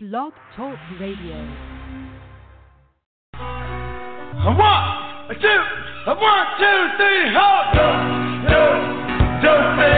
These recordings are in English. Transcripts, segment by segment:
Blog Talk Radio. A one, a two, a one, two, three, hold up, do, do,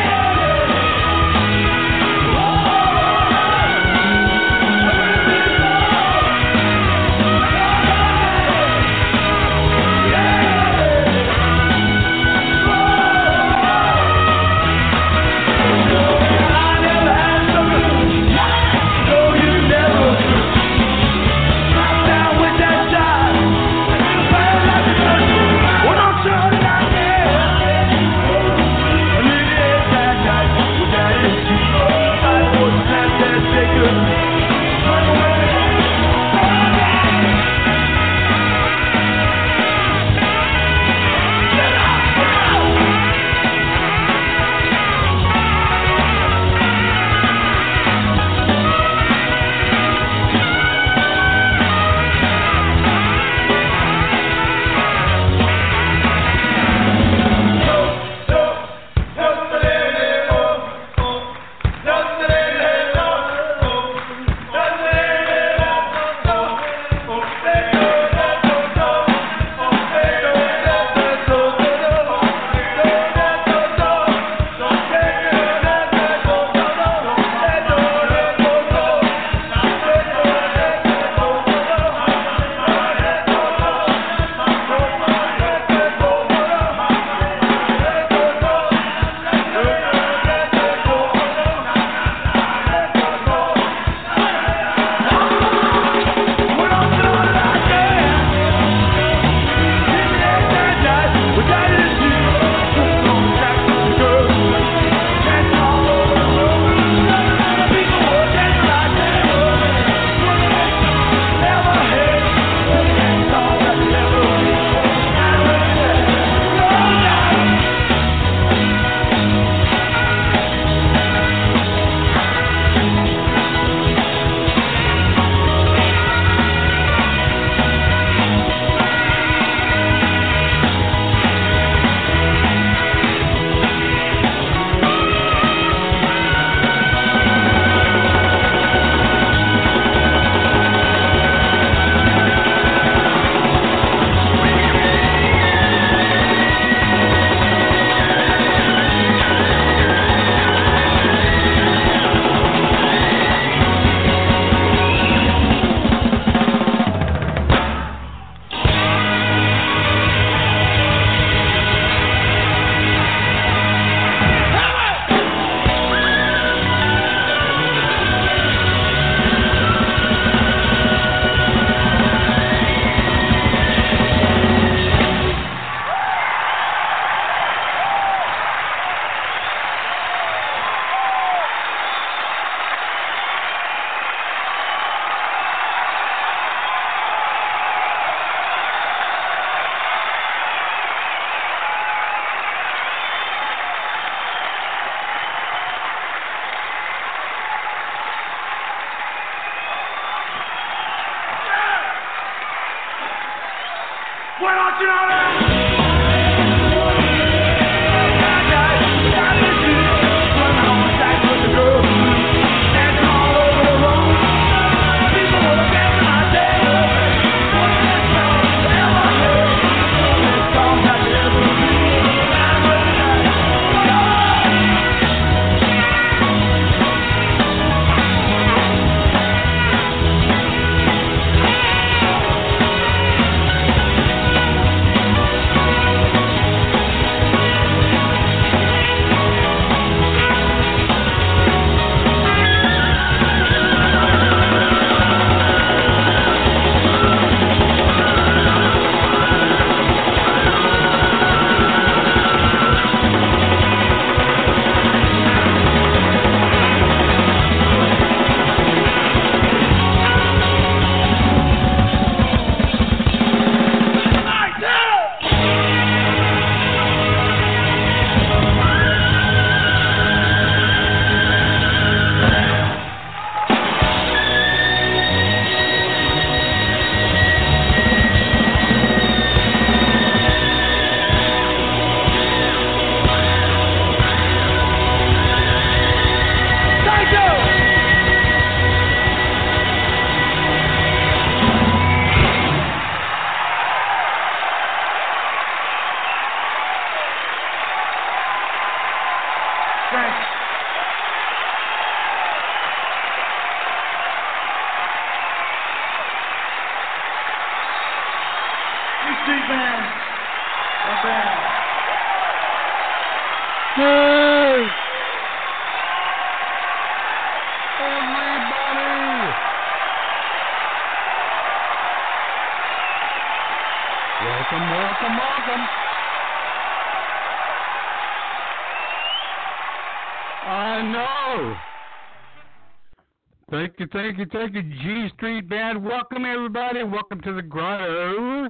You, thank you, thank you, G Street Band. Welcome, everybody. Welcome to the grotto.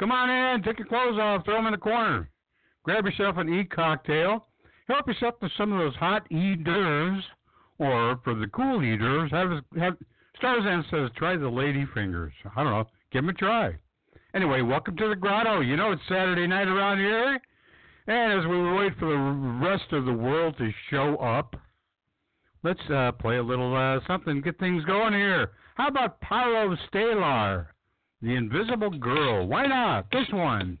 Come on in, take your clothes off, throw them in the corner. Grab yourself an e cocktail. Help yourself to some of those hot e d'oeuvres, or for the cool e d'oeuvres, have, have Starzan says try the lady fingers. I don't know, give them a try. Anyway, welcome to the grotto. You know it's Saturday night around here, and as we wait for the rest of the world to show up, let's uh, play a little uh, something, get things going here. How about Parov Stelar, the Invisible Girl? Why not this one?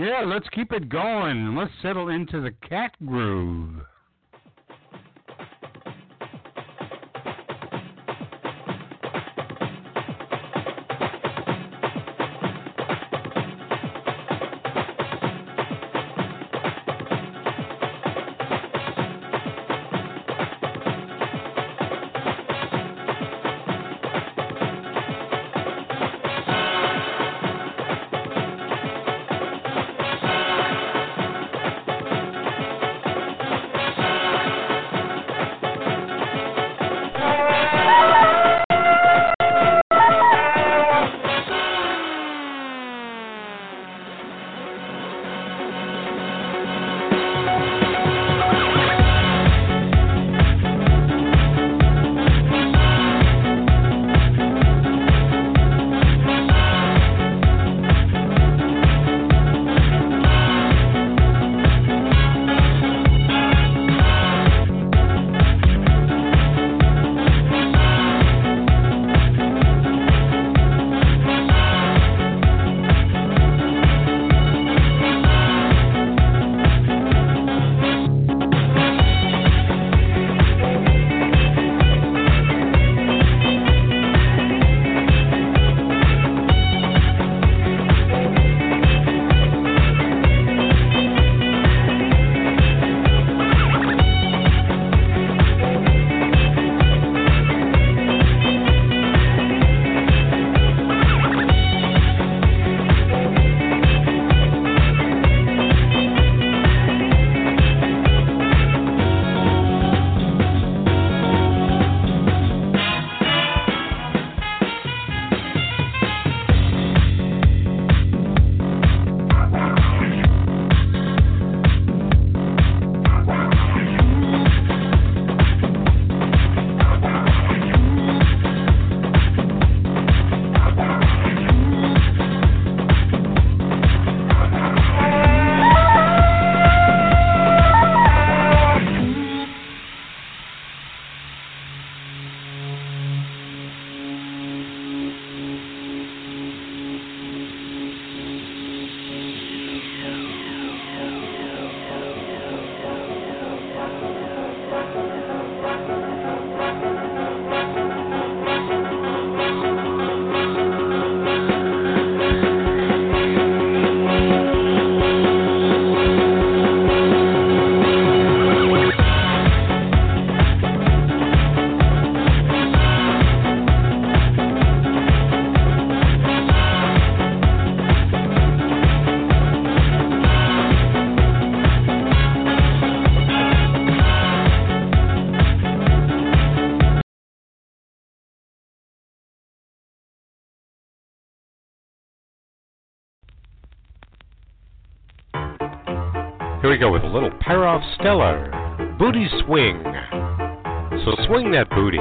Yeah, let's keep it going. Let's settle into the cat groove. Go with a little Parov Stelar. Booty swing. So swing that booty.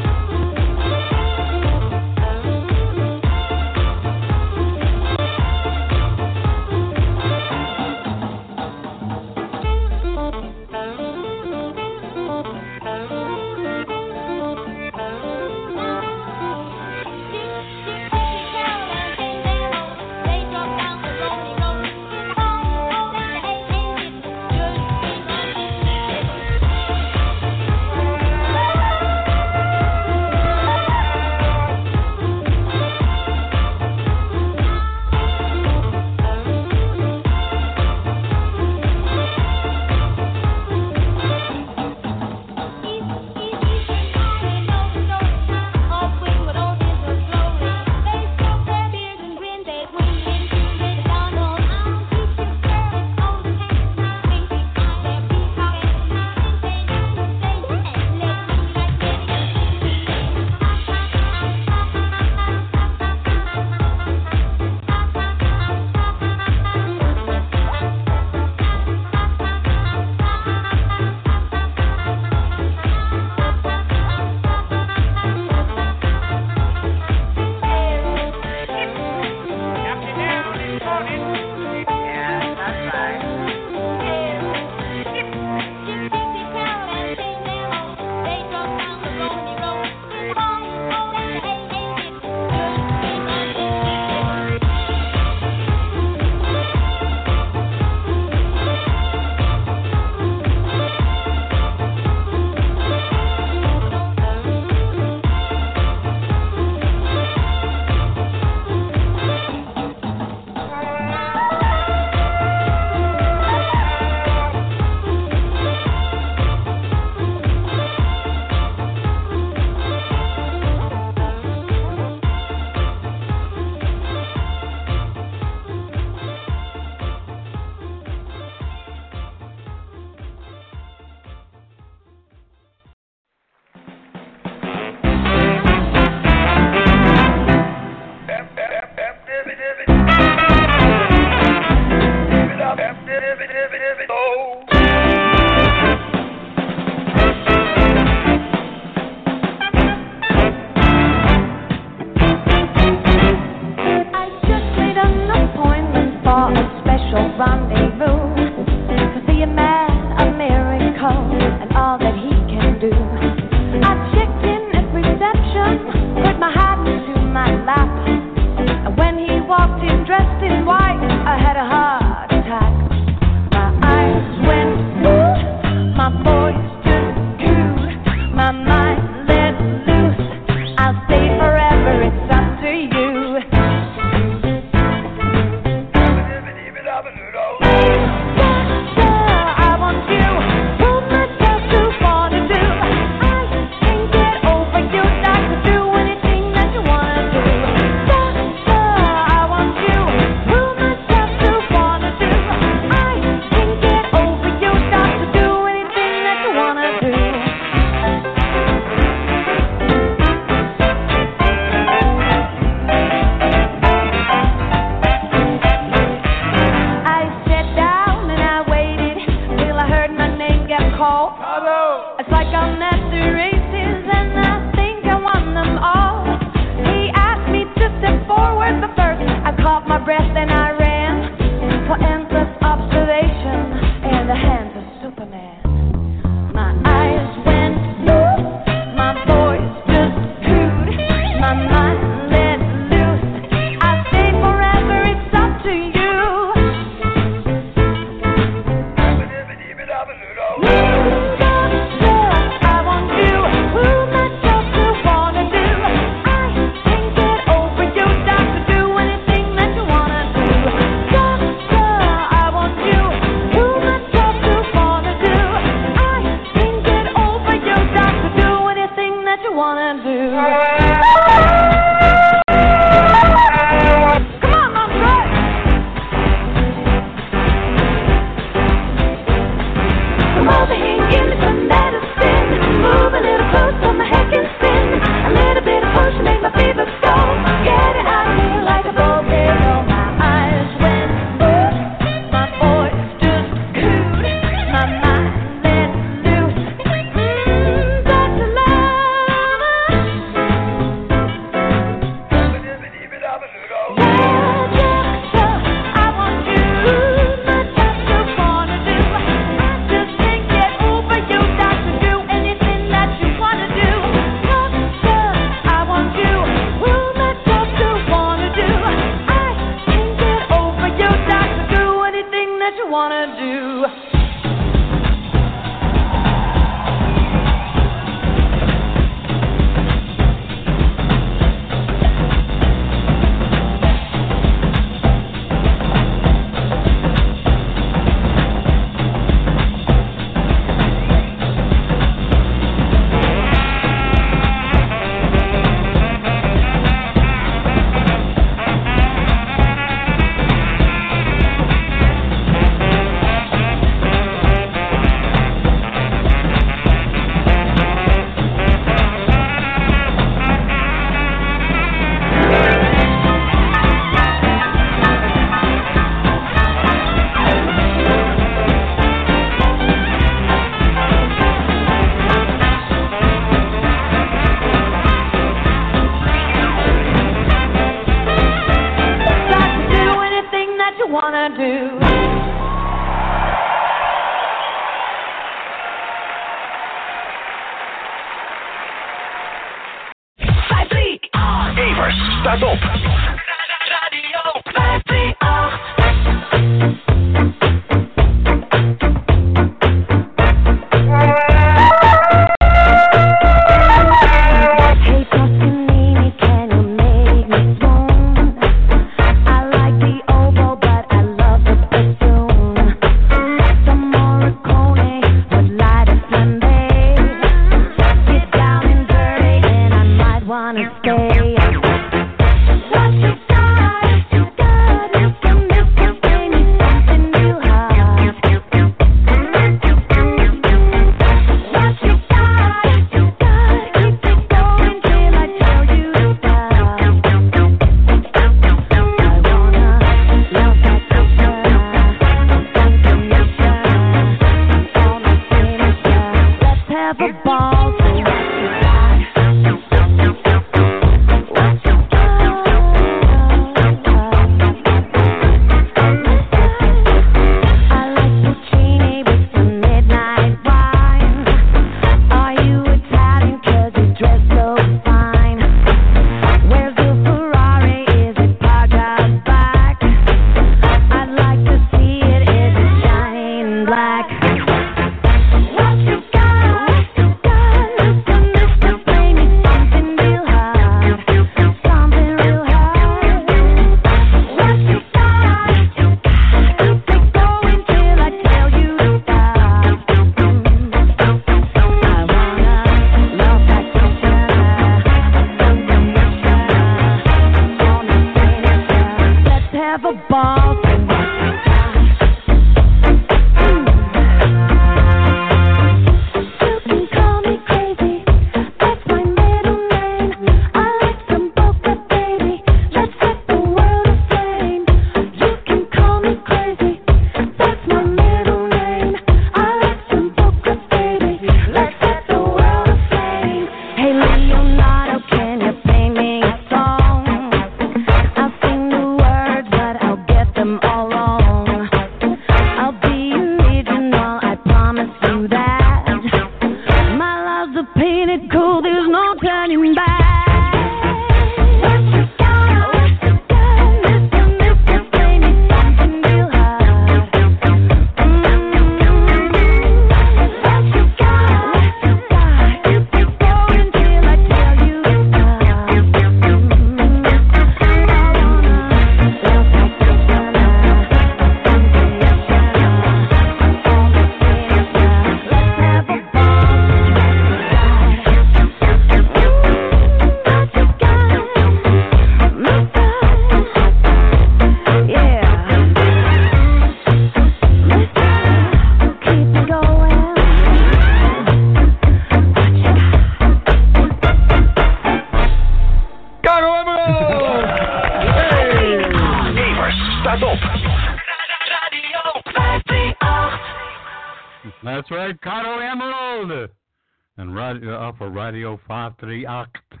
538,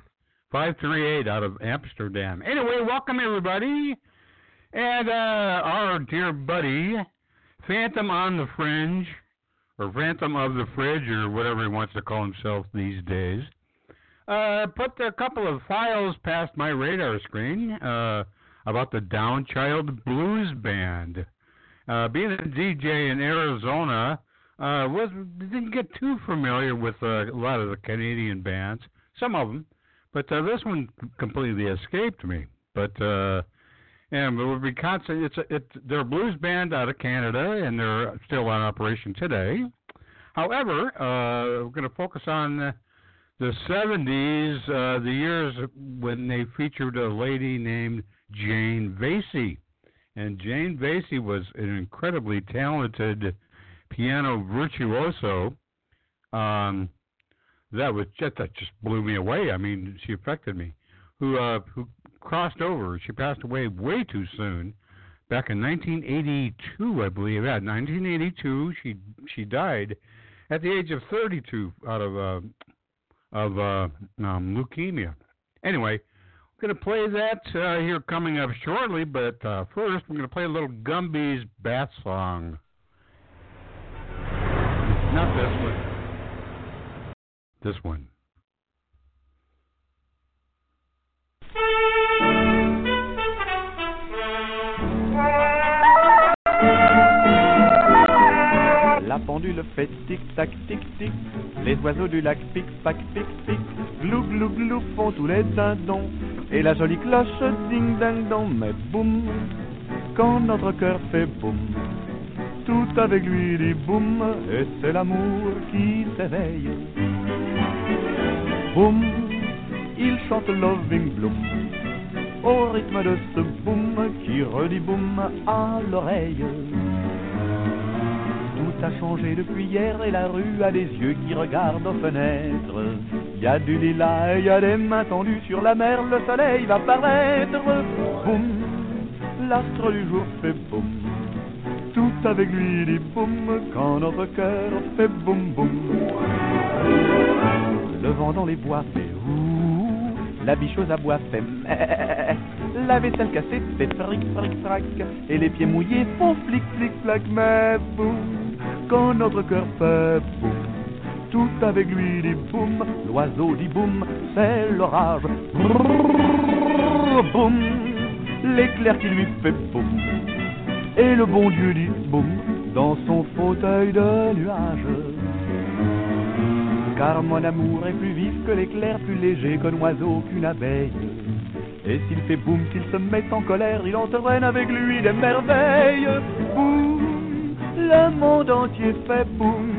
538 out of Amsterdam. Anyway, welcome everybody. And uh, our dear buddy, Phantom on the Fringe, or Phantom of the Fridge, or whatever he wants to call himself these days, uh, put a couple of files past my radar screen uh, about the Downchild Blues Band. Uh, being a DJ in Arizona, uh, was didn't get too familiar with uh, a lot of the Canadian bands, some of them, but uh, this one completely escaped me. But uh, and it would be constant. It's a, it, they're a blues band out of Canada, and they're still on operation today. However, uh, we're going to focus on the, the 70s, uh, the years when they featured a lady named Jane Vasey. And Jane Vasey was an incredibly talented piano virtuoso. Um, that was just that just blew me away. I mean, she affected me. Who uh, who crossed over? She passed away way too soon, back in 1982, I believe. Yeah, 1982. She she died at the age of 32 out of uh, of uh, um, leukemia. Anyway, we're to play that uh, here coming up shortly, but uh, first we're to play a little Gumby's Bat Song. Not this one. This one. La pendule fait tic-tac, tic-tic. Les oiseaux du lac pic-pac, pic-pic. Glou, glou, glou font tous les dindons. Et la jolie cloche ding-ding-dong. Mais boum, quand notre cœur fait boum, tout avec lui dit boum. Et c'est l'amour qui s'éveille. Boum, il chante Loving Bloom. Au rythme de ce boum qui redit boum à l'oreille. Tout a changé depuis hier et la rue a des yeux qui regardent aux fenêtres. Y a du lilas et y a des mains tendues sur la mer, le soleil va paraître. Boum, l'astre du jour fait boum. Tout avec lui dit boum quand notre cœur fait boum boum. Le vent dans les bois fait ouh, la bichose à bois fait meh. La vaisselle cassée fait fric fric frac et les pieds mouillés font flic flic flac mais boum quand notre cœur fait boum. Tout avec lui dit boum, l'oiseau dit boum, c'est l'orage. Boum, l'éclair qui lui fait boum. Et le bon Dieu dit boum dans son fauteuil de nuage. Car mon amour est plus vif que l'éclair, plus léger qu'un oiseau, qu'une abeille. Et s'il fait boum, qu'il se met en colère, il entraîne avec lui des merveilles. Boum, le monde entier fait boum,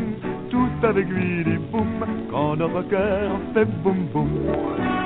tout avec lui dit boum, quand notre cœur fait boum boum. Boum,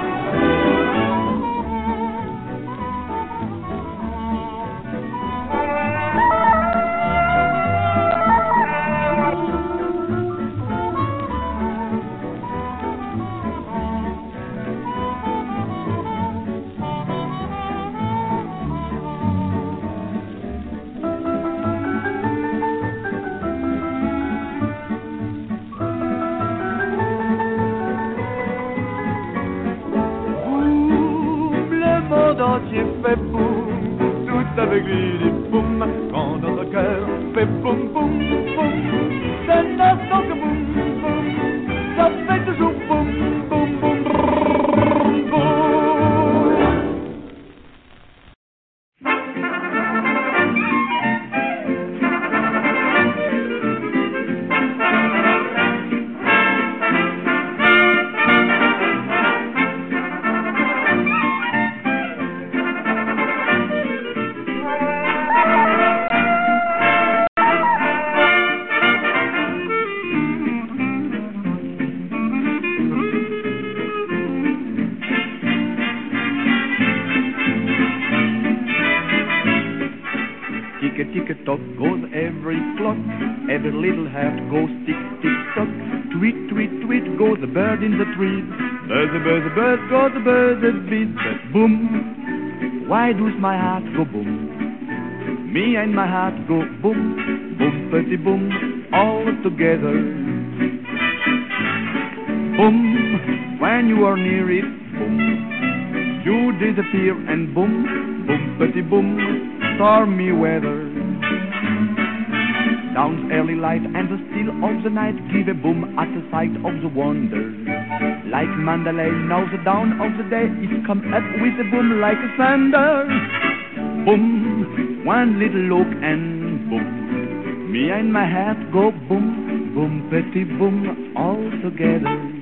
why does my heart go boom? Me and my heart go boom, boom, pretty boom, all together. Boom, when you are near it, boom, you disappear and boom, boom, pretty boom, stormy weather. Down early light and the still of the night give a boom at the sight of the wonder. Like Mandalay, now the dawn of the day it come up with a boom like a thunder. Boom, one little look and boom. Me and my hat go boom, boom, petty boom, all together.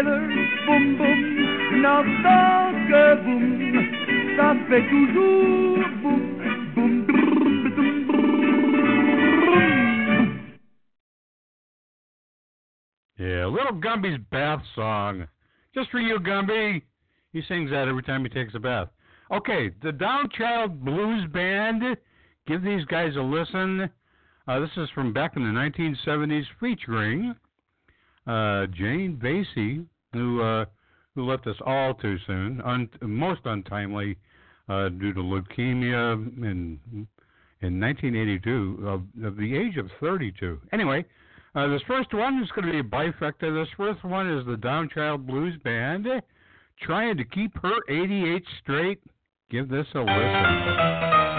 Now donc boom, ça fait toujours brrr. Yeah, Little Gumby's bath song. Just for you, Gumby. He sings that every time he takes a bath. Okay, the Downchild Blues Band. Give these guys a listen. Uh, this is from back in the 1970s, featuring uh, Jane Vasey, who uh, who left us all too soon, un- most untimely uh, due to leukemia in in 1982, of, of the age of 32. Anyway, uh, this first one is going to be a bifecta. This first one is the Downchild Blues Band trying to keep her 88 straight. Give this a listen.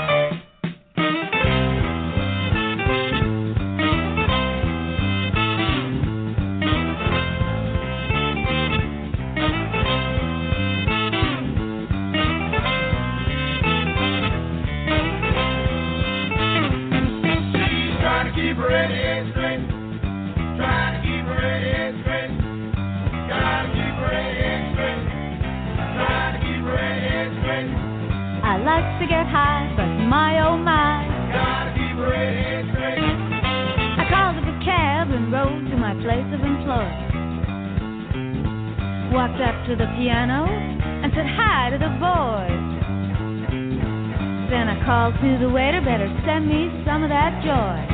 Piano and said hi to the boys. Then I called to the waiter, better send me some of that joy.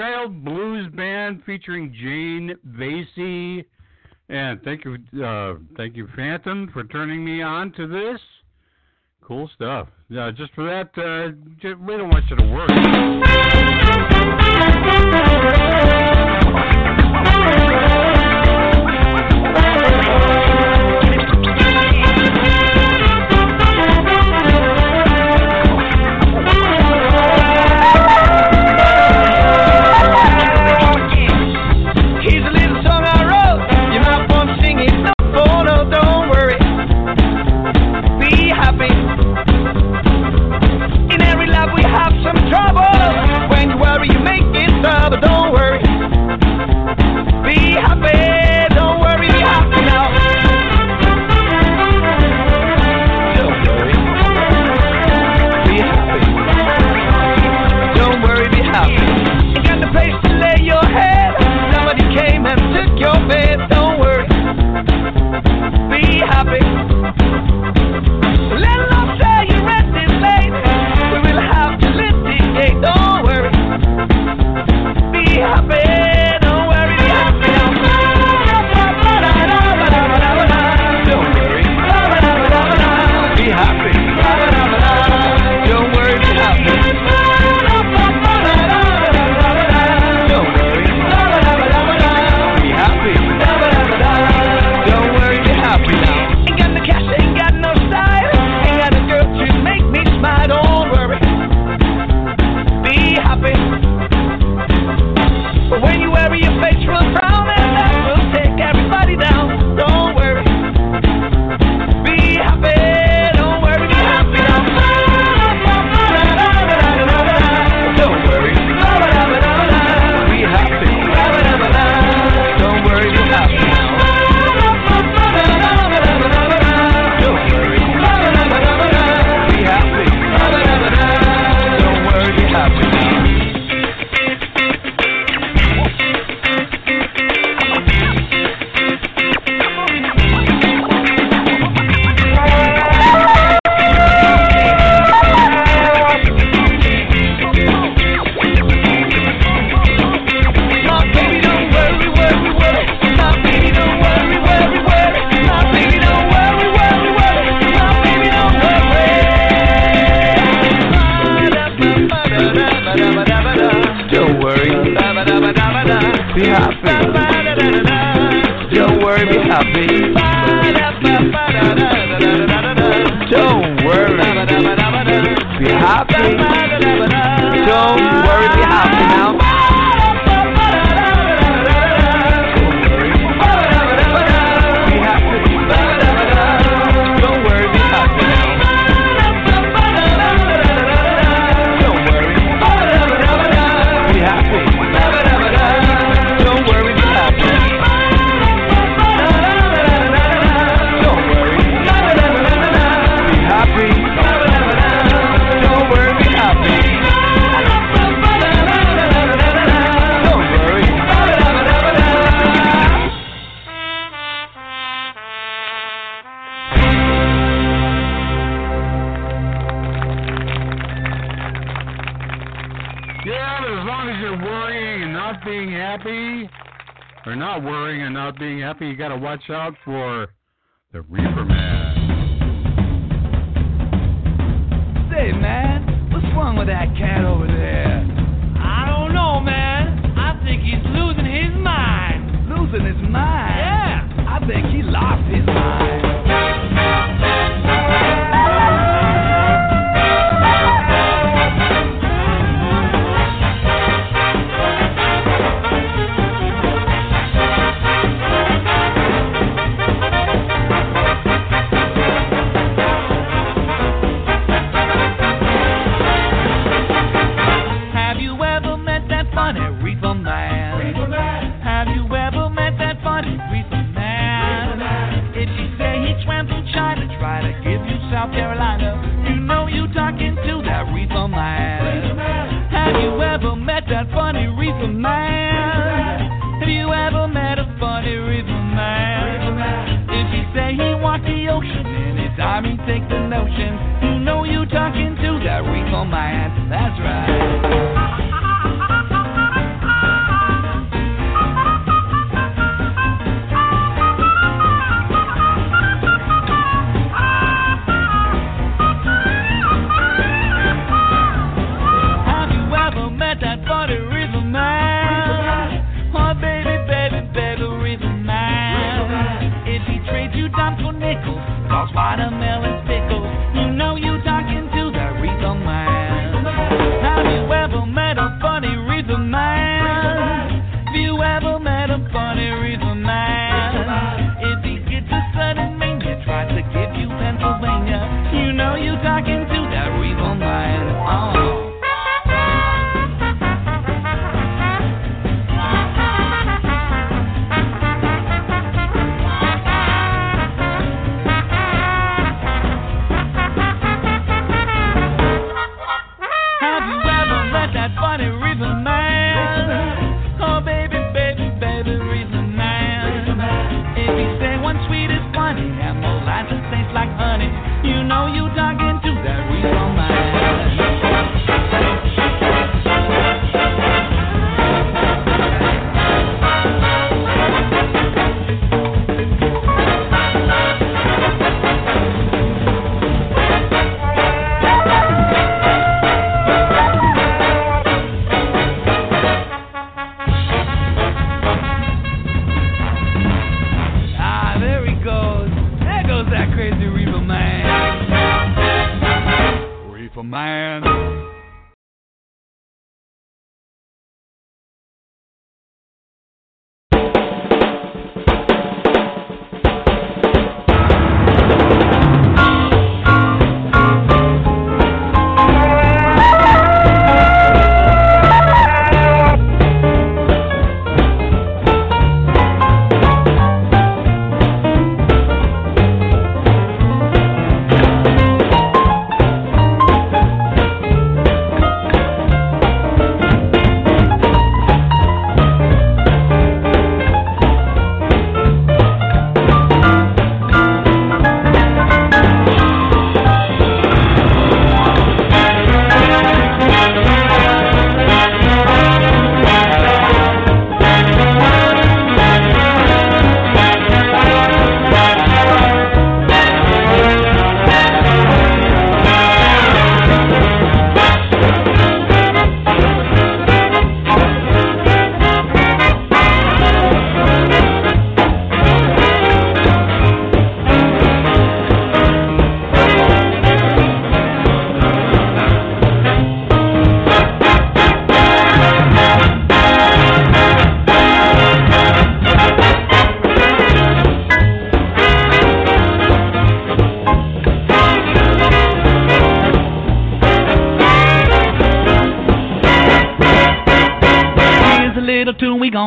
Child Blues Band featuring Jane Vasey. And thank you, uh, thank you, Phantom, for turning me on to this. Cool stuff. Yeah, just for that, uh, we don't want you to work.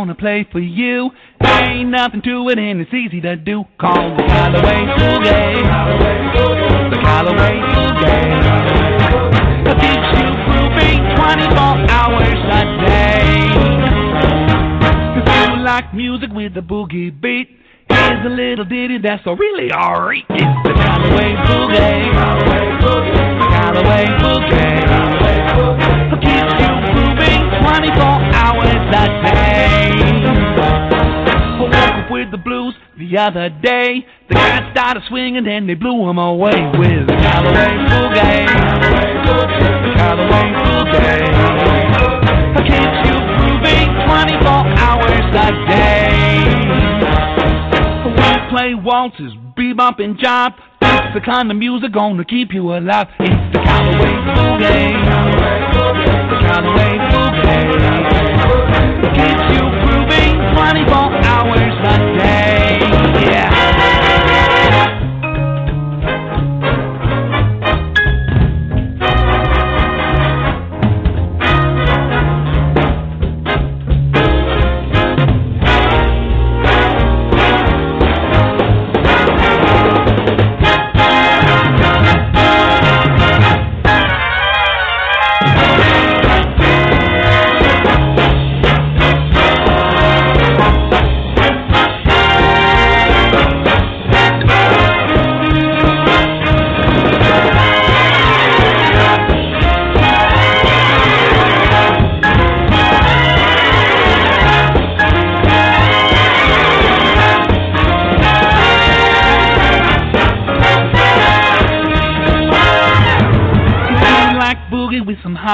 Gonna play for you. Ain't nothing to it and it's easy to do. Call the Calloway Boogie. The Calloway Boogie. It keeps you grooving 24 hours a day. If you like music with a boogie beat, here's a little ditty that's really alright. It's the Calloway Boogie. The other day. The guys started swinging and they blew him away with the Calloway Boogie. The Calloway Boogie. It keeps you grooving 24 hours a day. We play waltzes, bebop and jive. It's the kind of music gonna keep you alive. It's the Calloway Boogie. The Calloway Boogie. It keeps you grooving 24 hours a day. Yeah.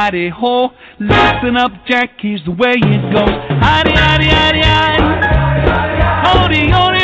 Hidey ho. Listen up, Jack, here's the way it goes. Hidey, hidey, hidey, hidey. Hody, hody,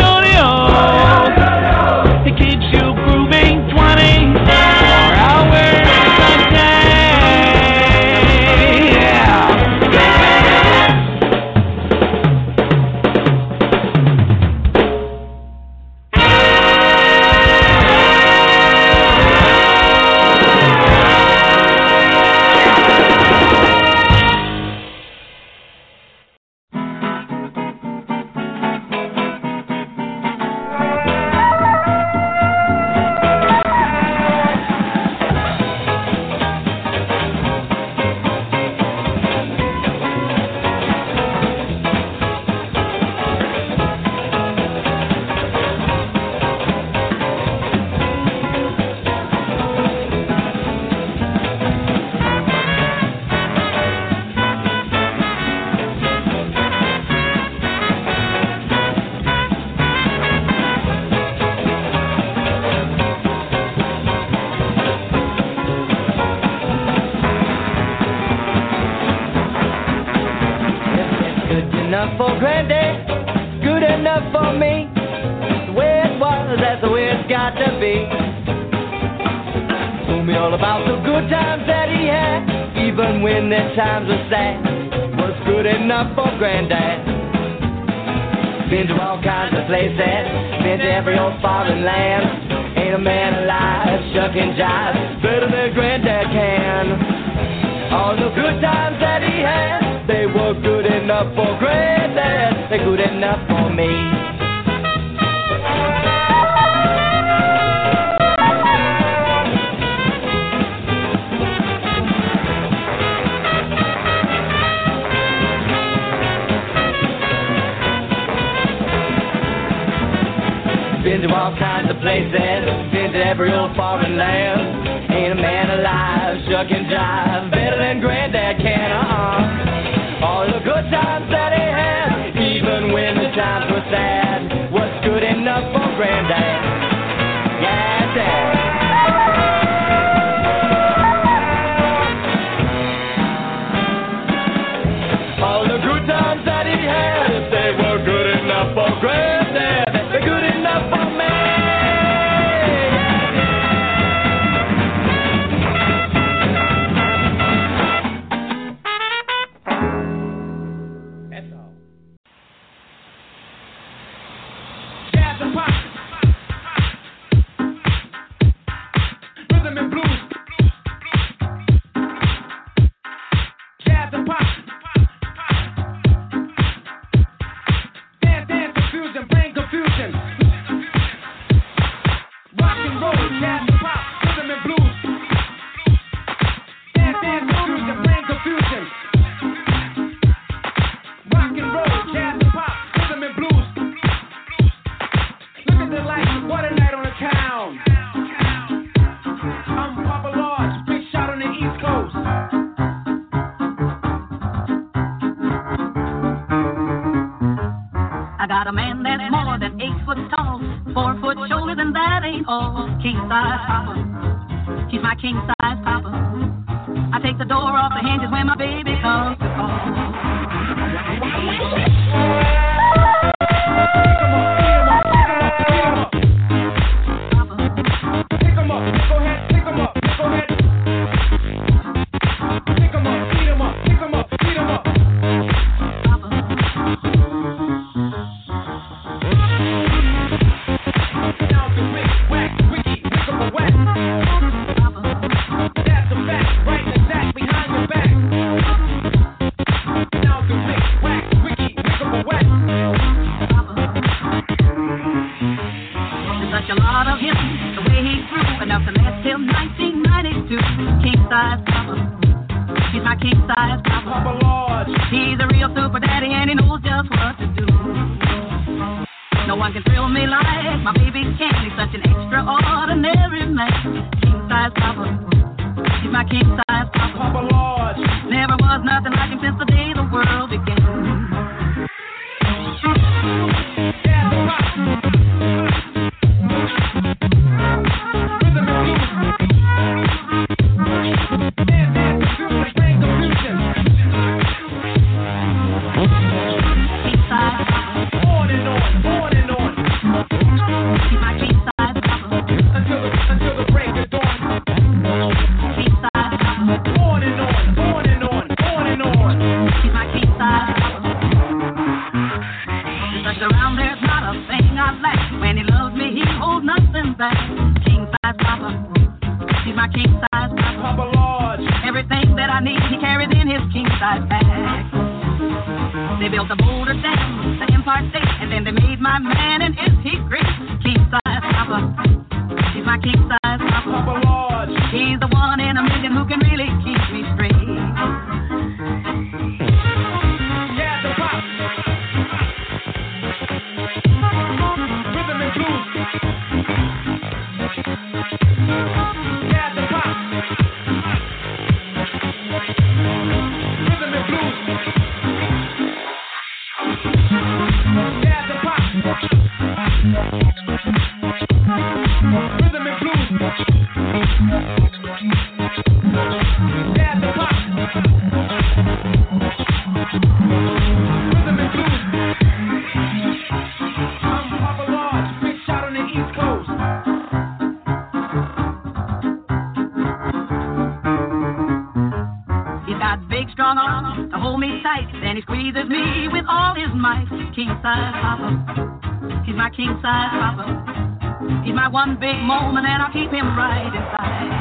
king size papa. He's my king size papa. He's my one big moment, and I'll keep him right inside.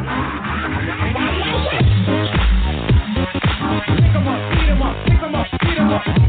Pick him up, beat him up, pick him up, beat him up.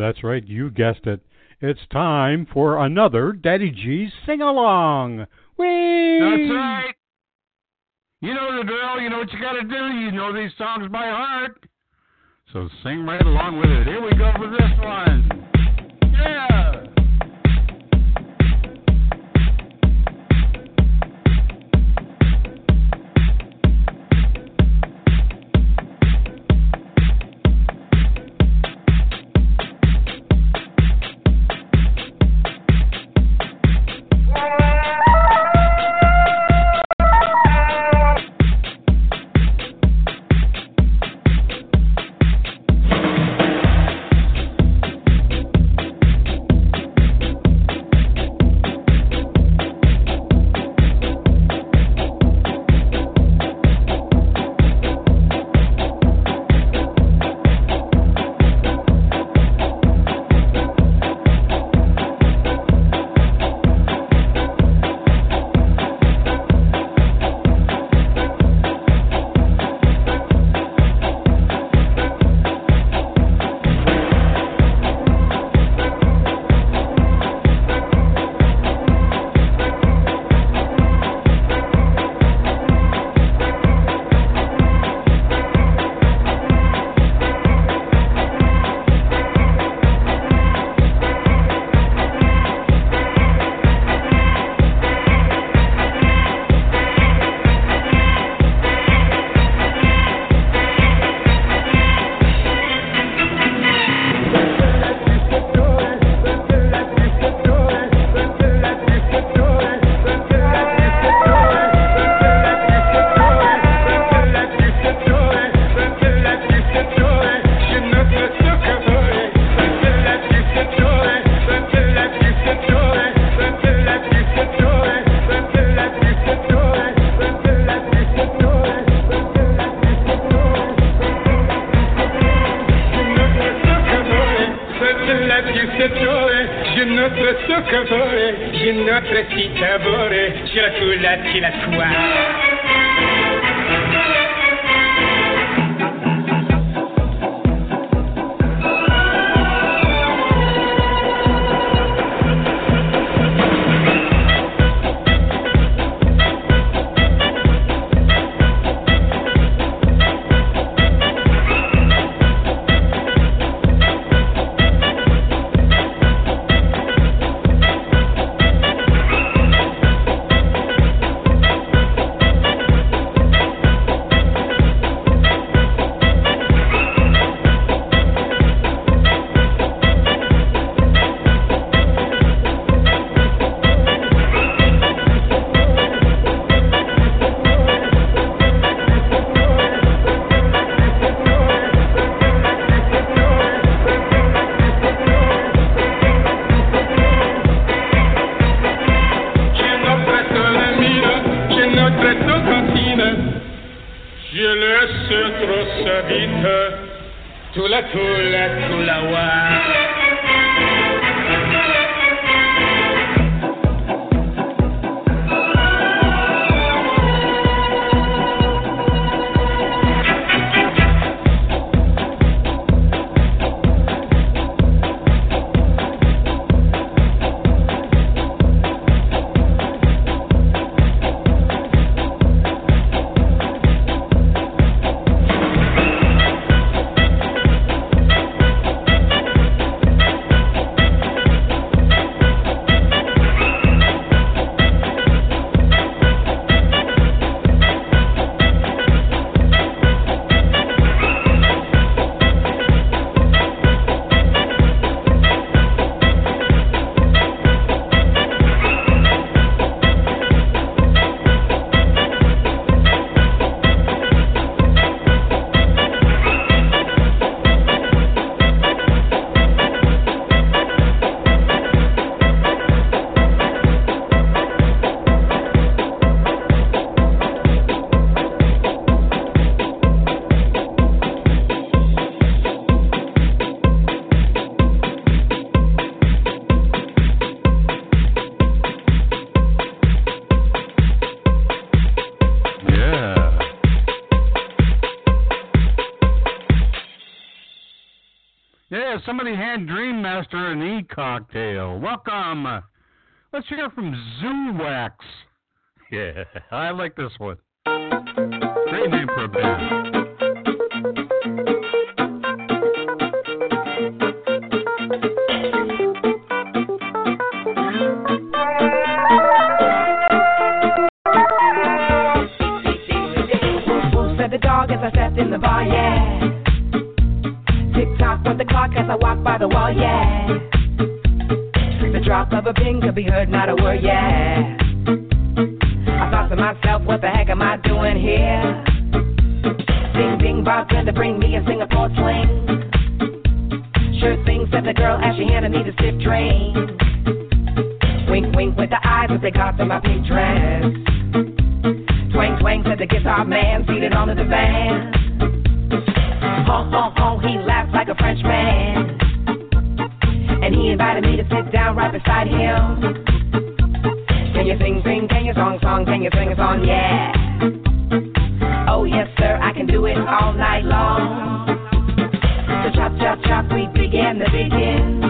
That's right, you guessed it. It's time for another Daddy G's sing along. Whee! That's right. You know the drill. You know what you got to do. You know these songs by heart. So sing right along with it. Here we go for this one. Yeah. somebody had Dream Master and E cocktail. Welcome. Let's hear from Zoo Wax. Yeah, I like this one. Great name for a band. the dog as I stepped in the bar, yeah cause I walk by the wall, yeah. The drop of a pin could be heard, not a word, yeah. I thought to myself, what the heck am I doing here? Ding ding, to bring me a Singapore sling. Sure thing, said the girl as she handed me the stiff drink. Wink, wink with the eyes as they got to my pink dress. Twang, twang, said the guitar man seated on the divan. Honk, honk, honk, he laughed like a Frenchman. And he invited me to sit down right beside him. Can you sing, sing, can you song, song, can you sing a song, yeah? Oh, yes, sir, I can do it all night long. So chop, chop, chop, we began the begin.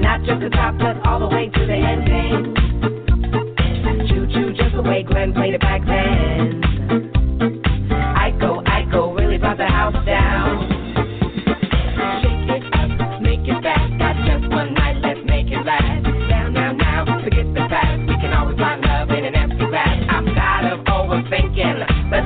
Not just the top, but all the way to the ending. Choo, choo, just the way Glenn played it back then.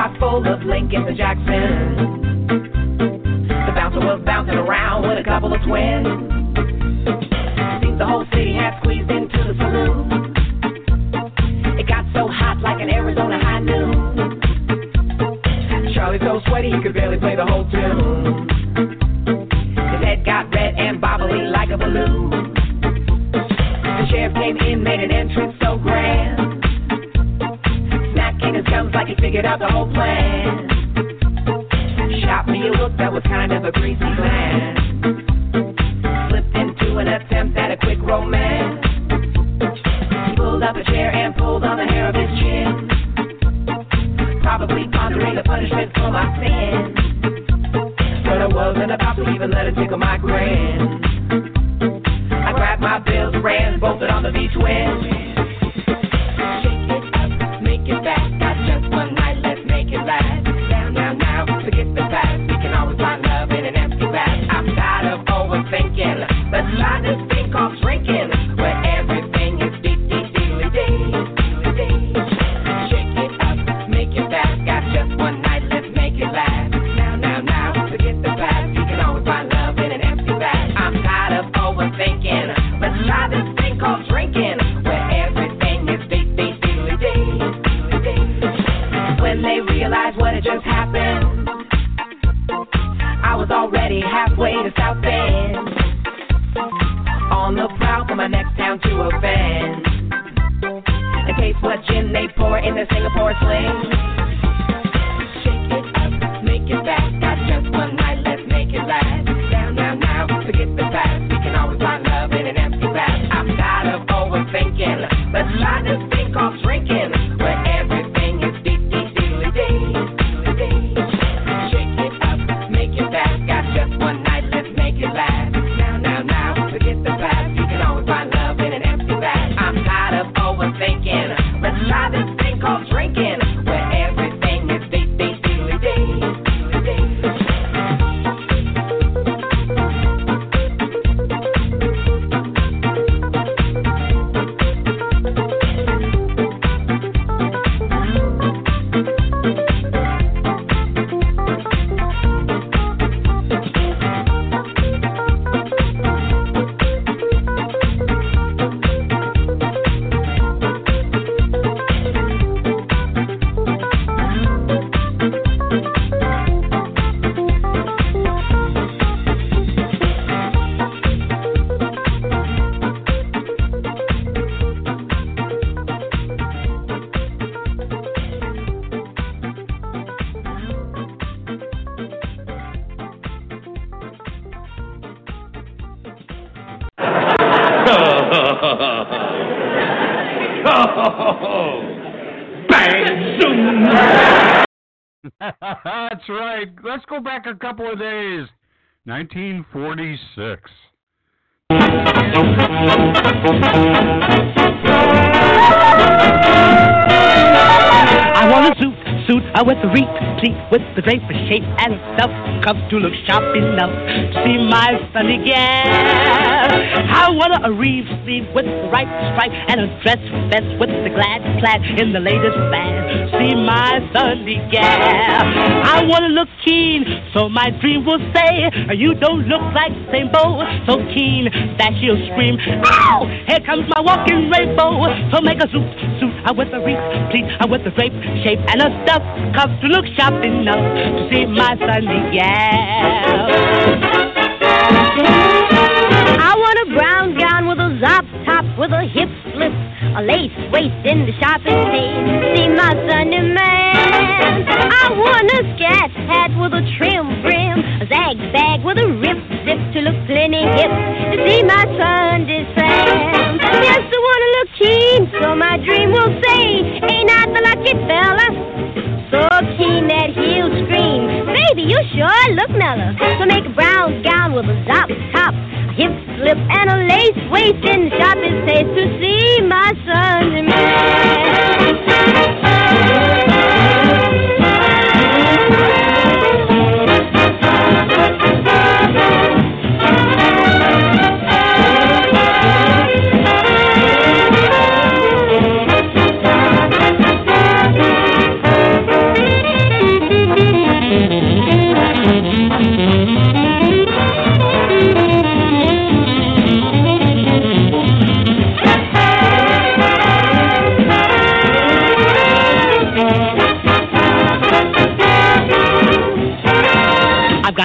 chock full of Lincoln the Jackson. The bouncer was bouncing around with a couple of twins. 1946. I want a suit, suit uh, with the reet pleat, with the draper shape and stuff, cuff to look sharp enough to see my sunny gal. I want a reet sleeve with the right stripe and a dress vest with the glad plaid in the latest fad. See my Sunday gal. I want to look keen, so my dream will say, you don't look like same bow, so keen that she'll scream, ow! Here comes my walking rainbow. So make a suit, suit uh, with the reet pleat, uh, with the drape shape and a stuff cuff to look sharp enough to see my Sunday gal. A lace waist in the sharpest tape. See my Sunday man. I want a scat hat with a trim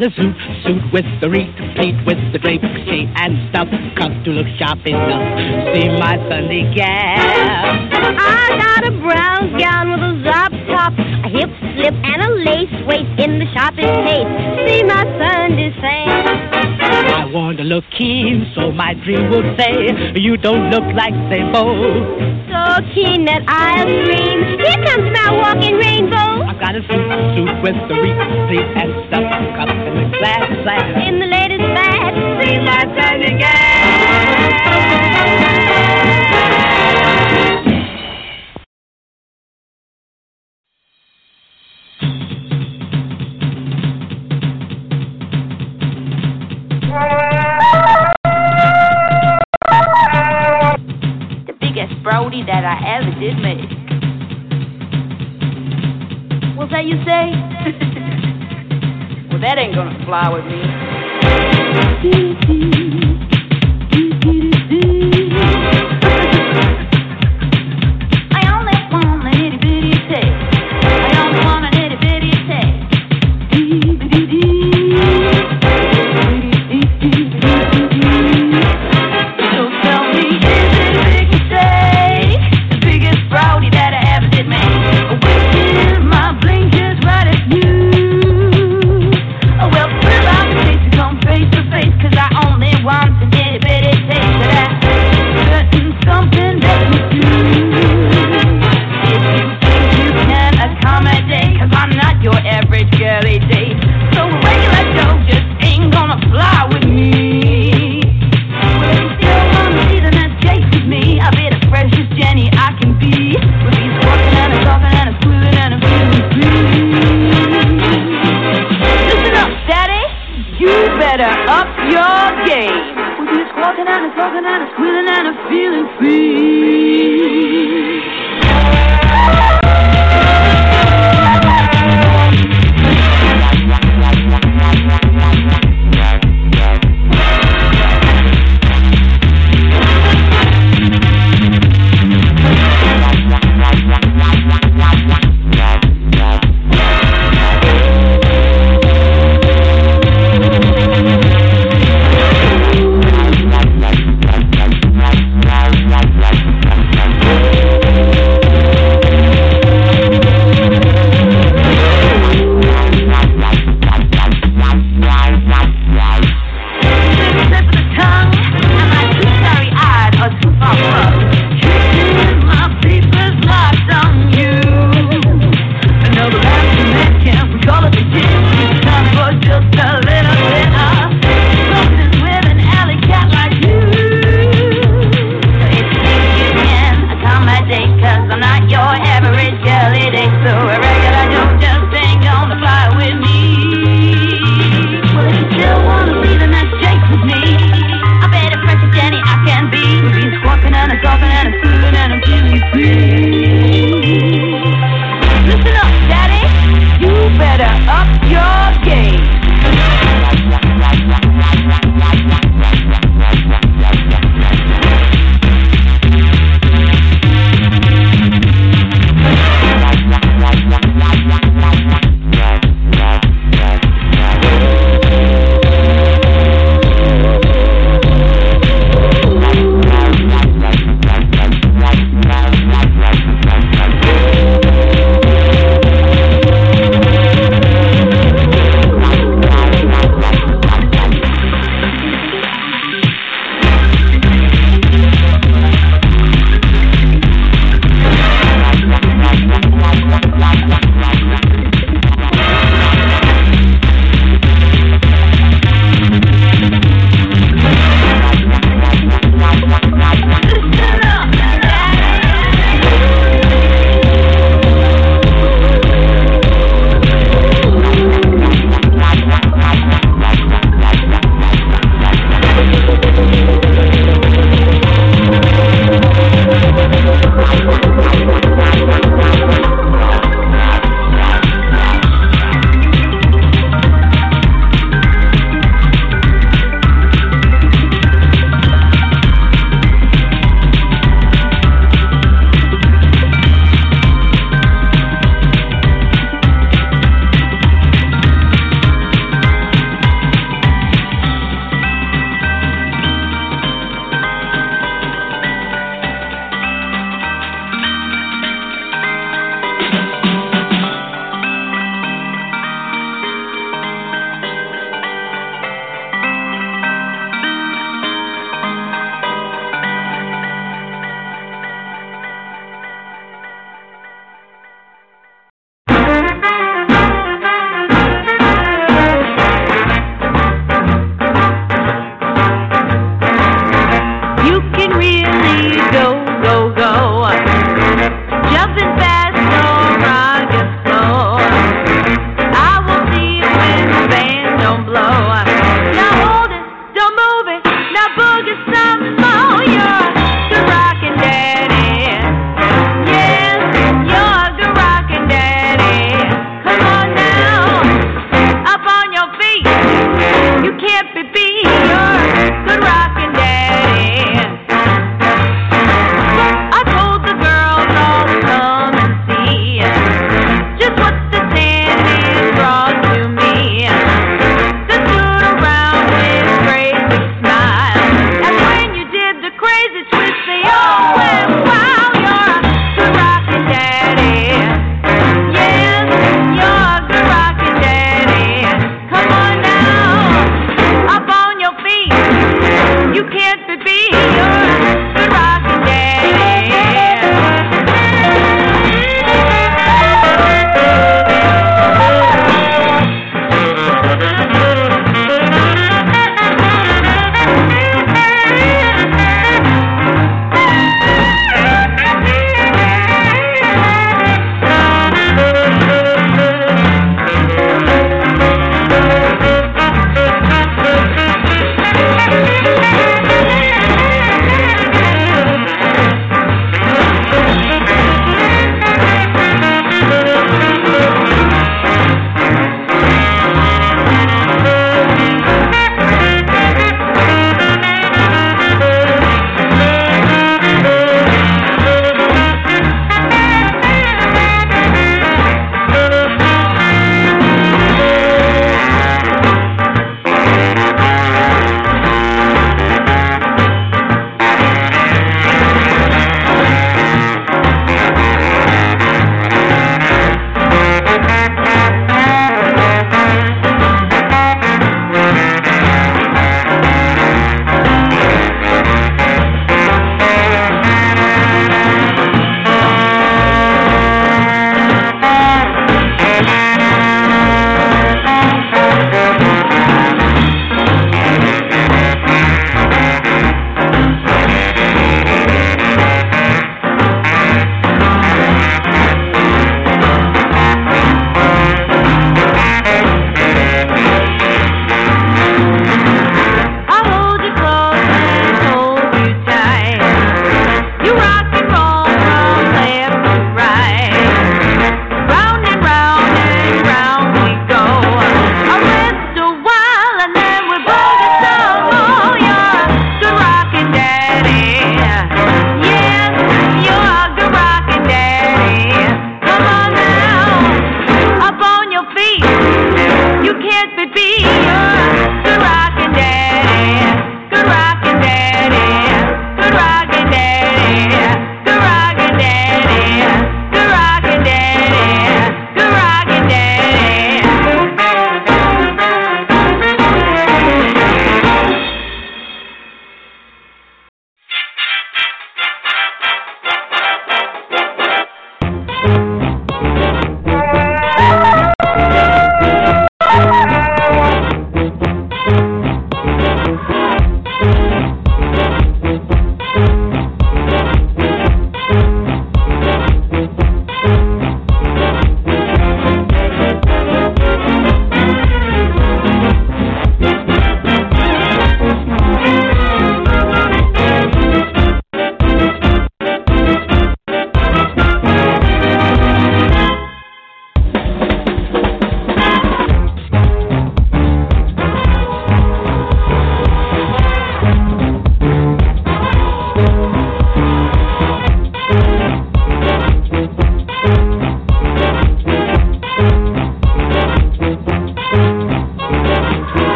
got a suit, suit with the reet pleat, with the drape shape and stuff, cuff to look sharp enough. See my Sunday gal. I got a brown gown with a zop top, a hip slip, and a lace waist in the sharpest taste. See my Sunday Sam. I want to look keen, so my dream will say, you don't look like Sambo. So keen that I'll scream, here comes my walking rainbow. Got a suit, suit with the reet pleat and stuff, cuff and the glass glass. In the latest fad, see my Sunday The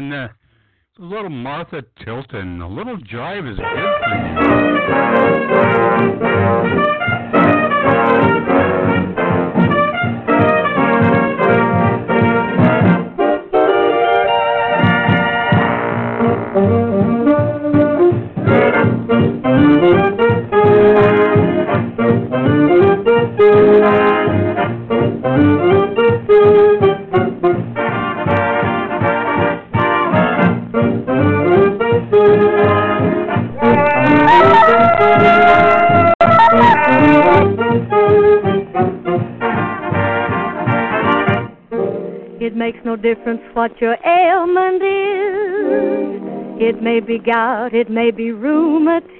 1946 again. Uh, A little Martha Tilton. A little jive is good what your ailment is. It may be gout, it may be rheumatism.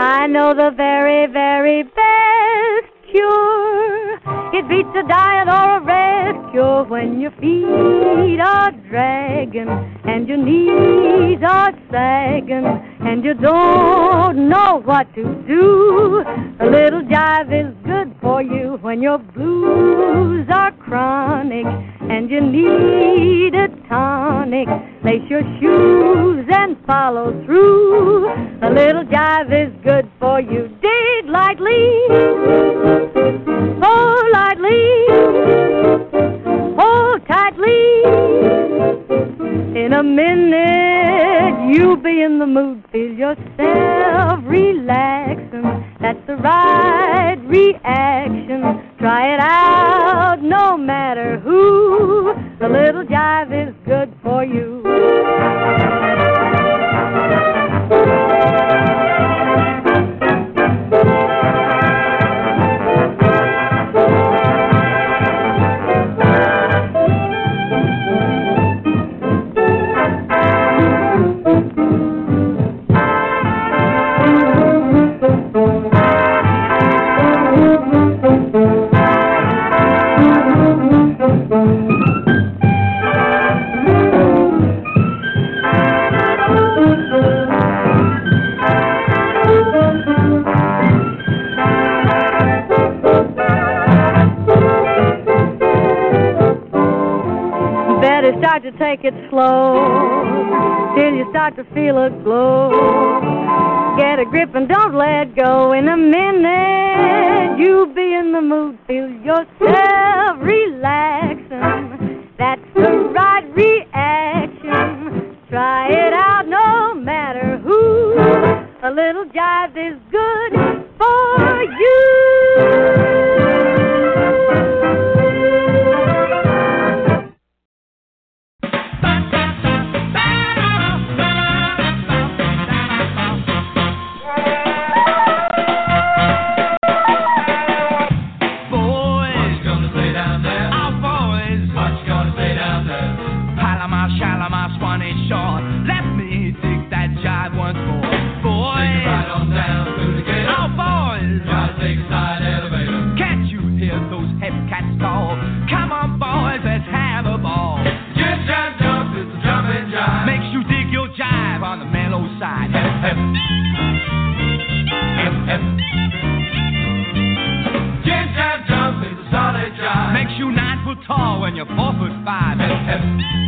I know the very, very best cure. It beats a diet or a rest cure when your feet are dragging and your knees are sagging and you don't know what to do. A little jive is good for you when your blues are chronic and you need a tonic. Lace your shoes and follow through. A little jive is good for you. Dig lightly, oh lightly, hold tightly. In a minute, you'll be in the mood. Feel yourself relaxing. That's the right reaction. Try it out, no matter who. The little jive is good for you. To take it slow till you start to feel a glow. Get a grip and don't let go. In a minute, you'll be in the mood. Feel yourself relaxing. That's the right reaction. Try it out no matter who. A little jive is good for you. heaven.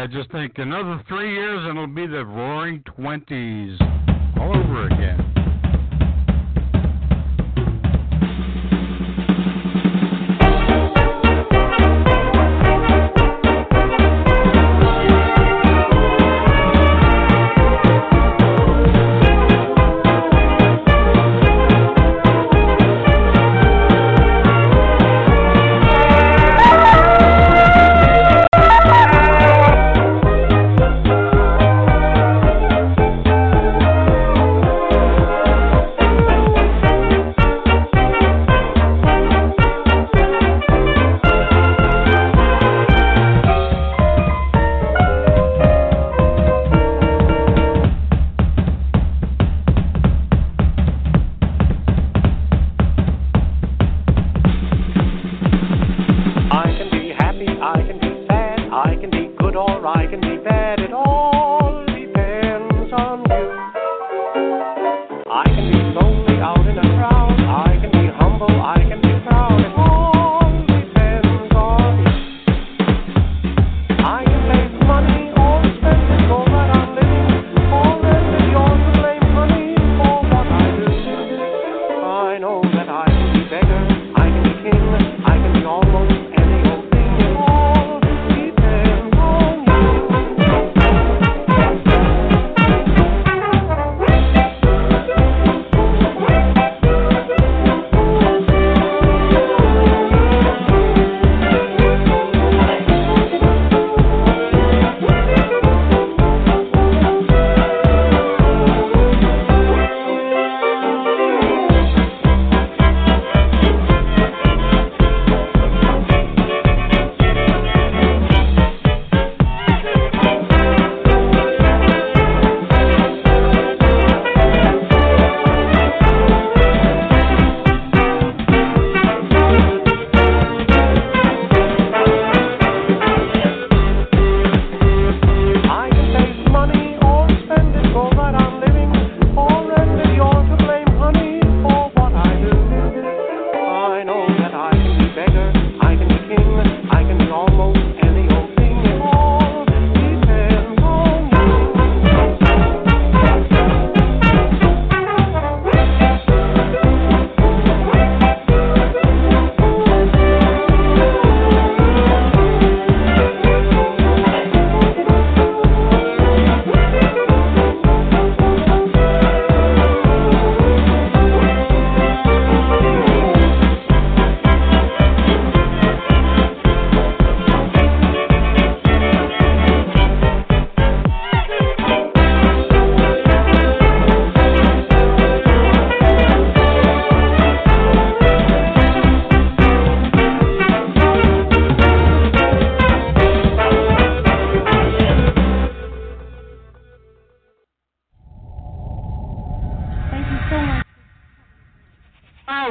I just think another three years and it'll be the roaring 20s all over again.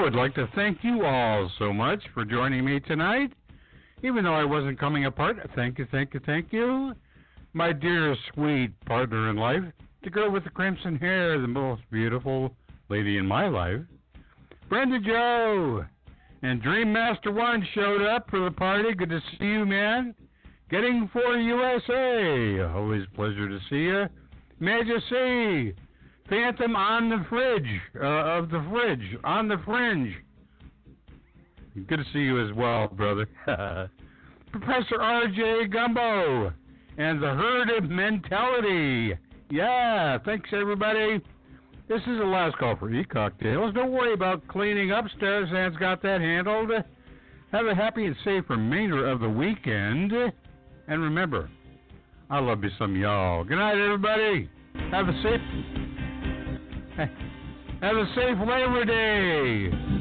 Would like to thank you all so much for joining me tonight. Even though I wasn't coming apart, thank you, thank you, thank you. My dear, sweet partner in life, the girl with the crimson hair, the most beautiful lady in my life, Brenda Joe. And Dream Master One showed up for the party. Good to see you, man. Getting for USA. Always a pleasure to see you. Majesty. Phantom on the fridge, uh, of the fridge, on the fringe. Good to see you as well, brother. Professor R.J. Gumbo and the herd of mentality. Yeah, thanks everybody. This is the last call for e-cocktails. Don't worry about cleaning upstairs. Anne's got that handled. Have a happy and safe remainder of the weekend. And remember, I love you some y'all. Good night, everybody. Have a safe have a safe Labor Day.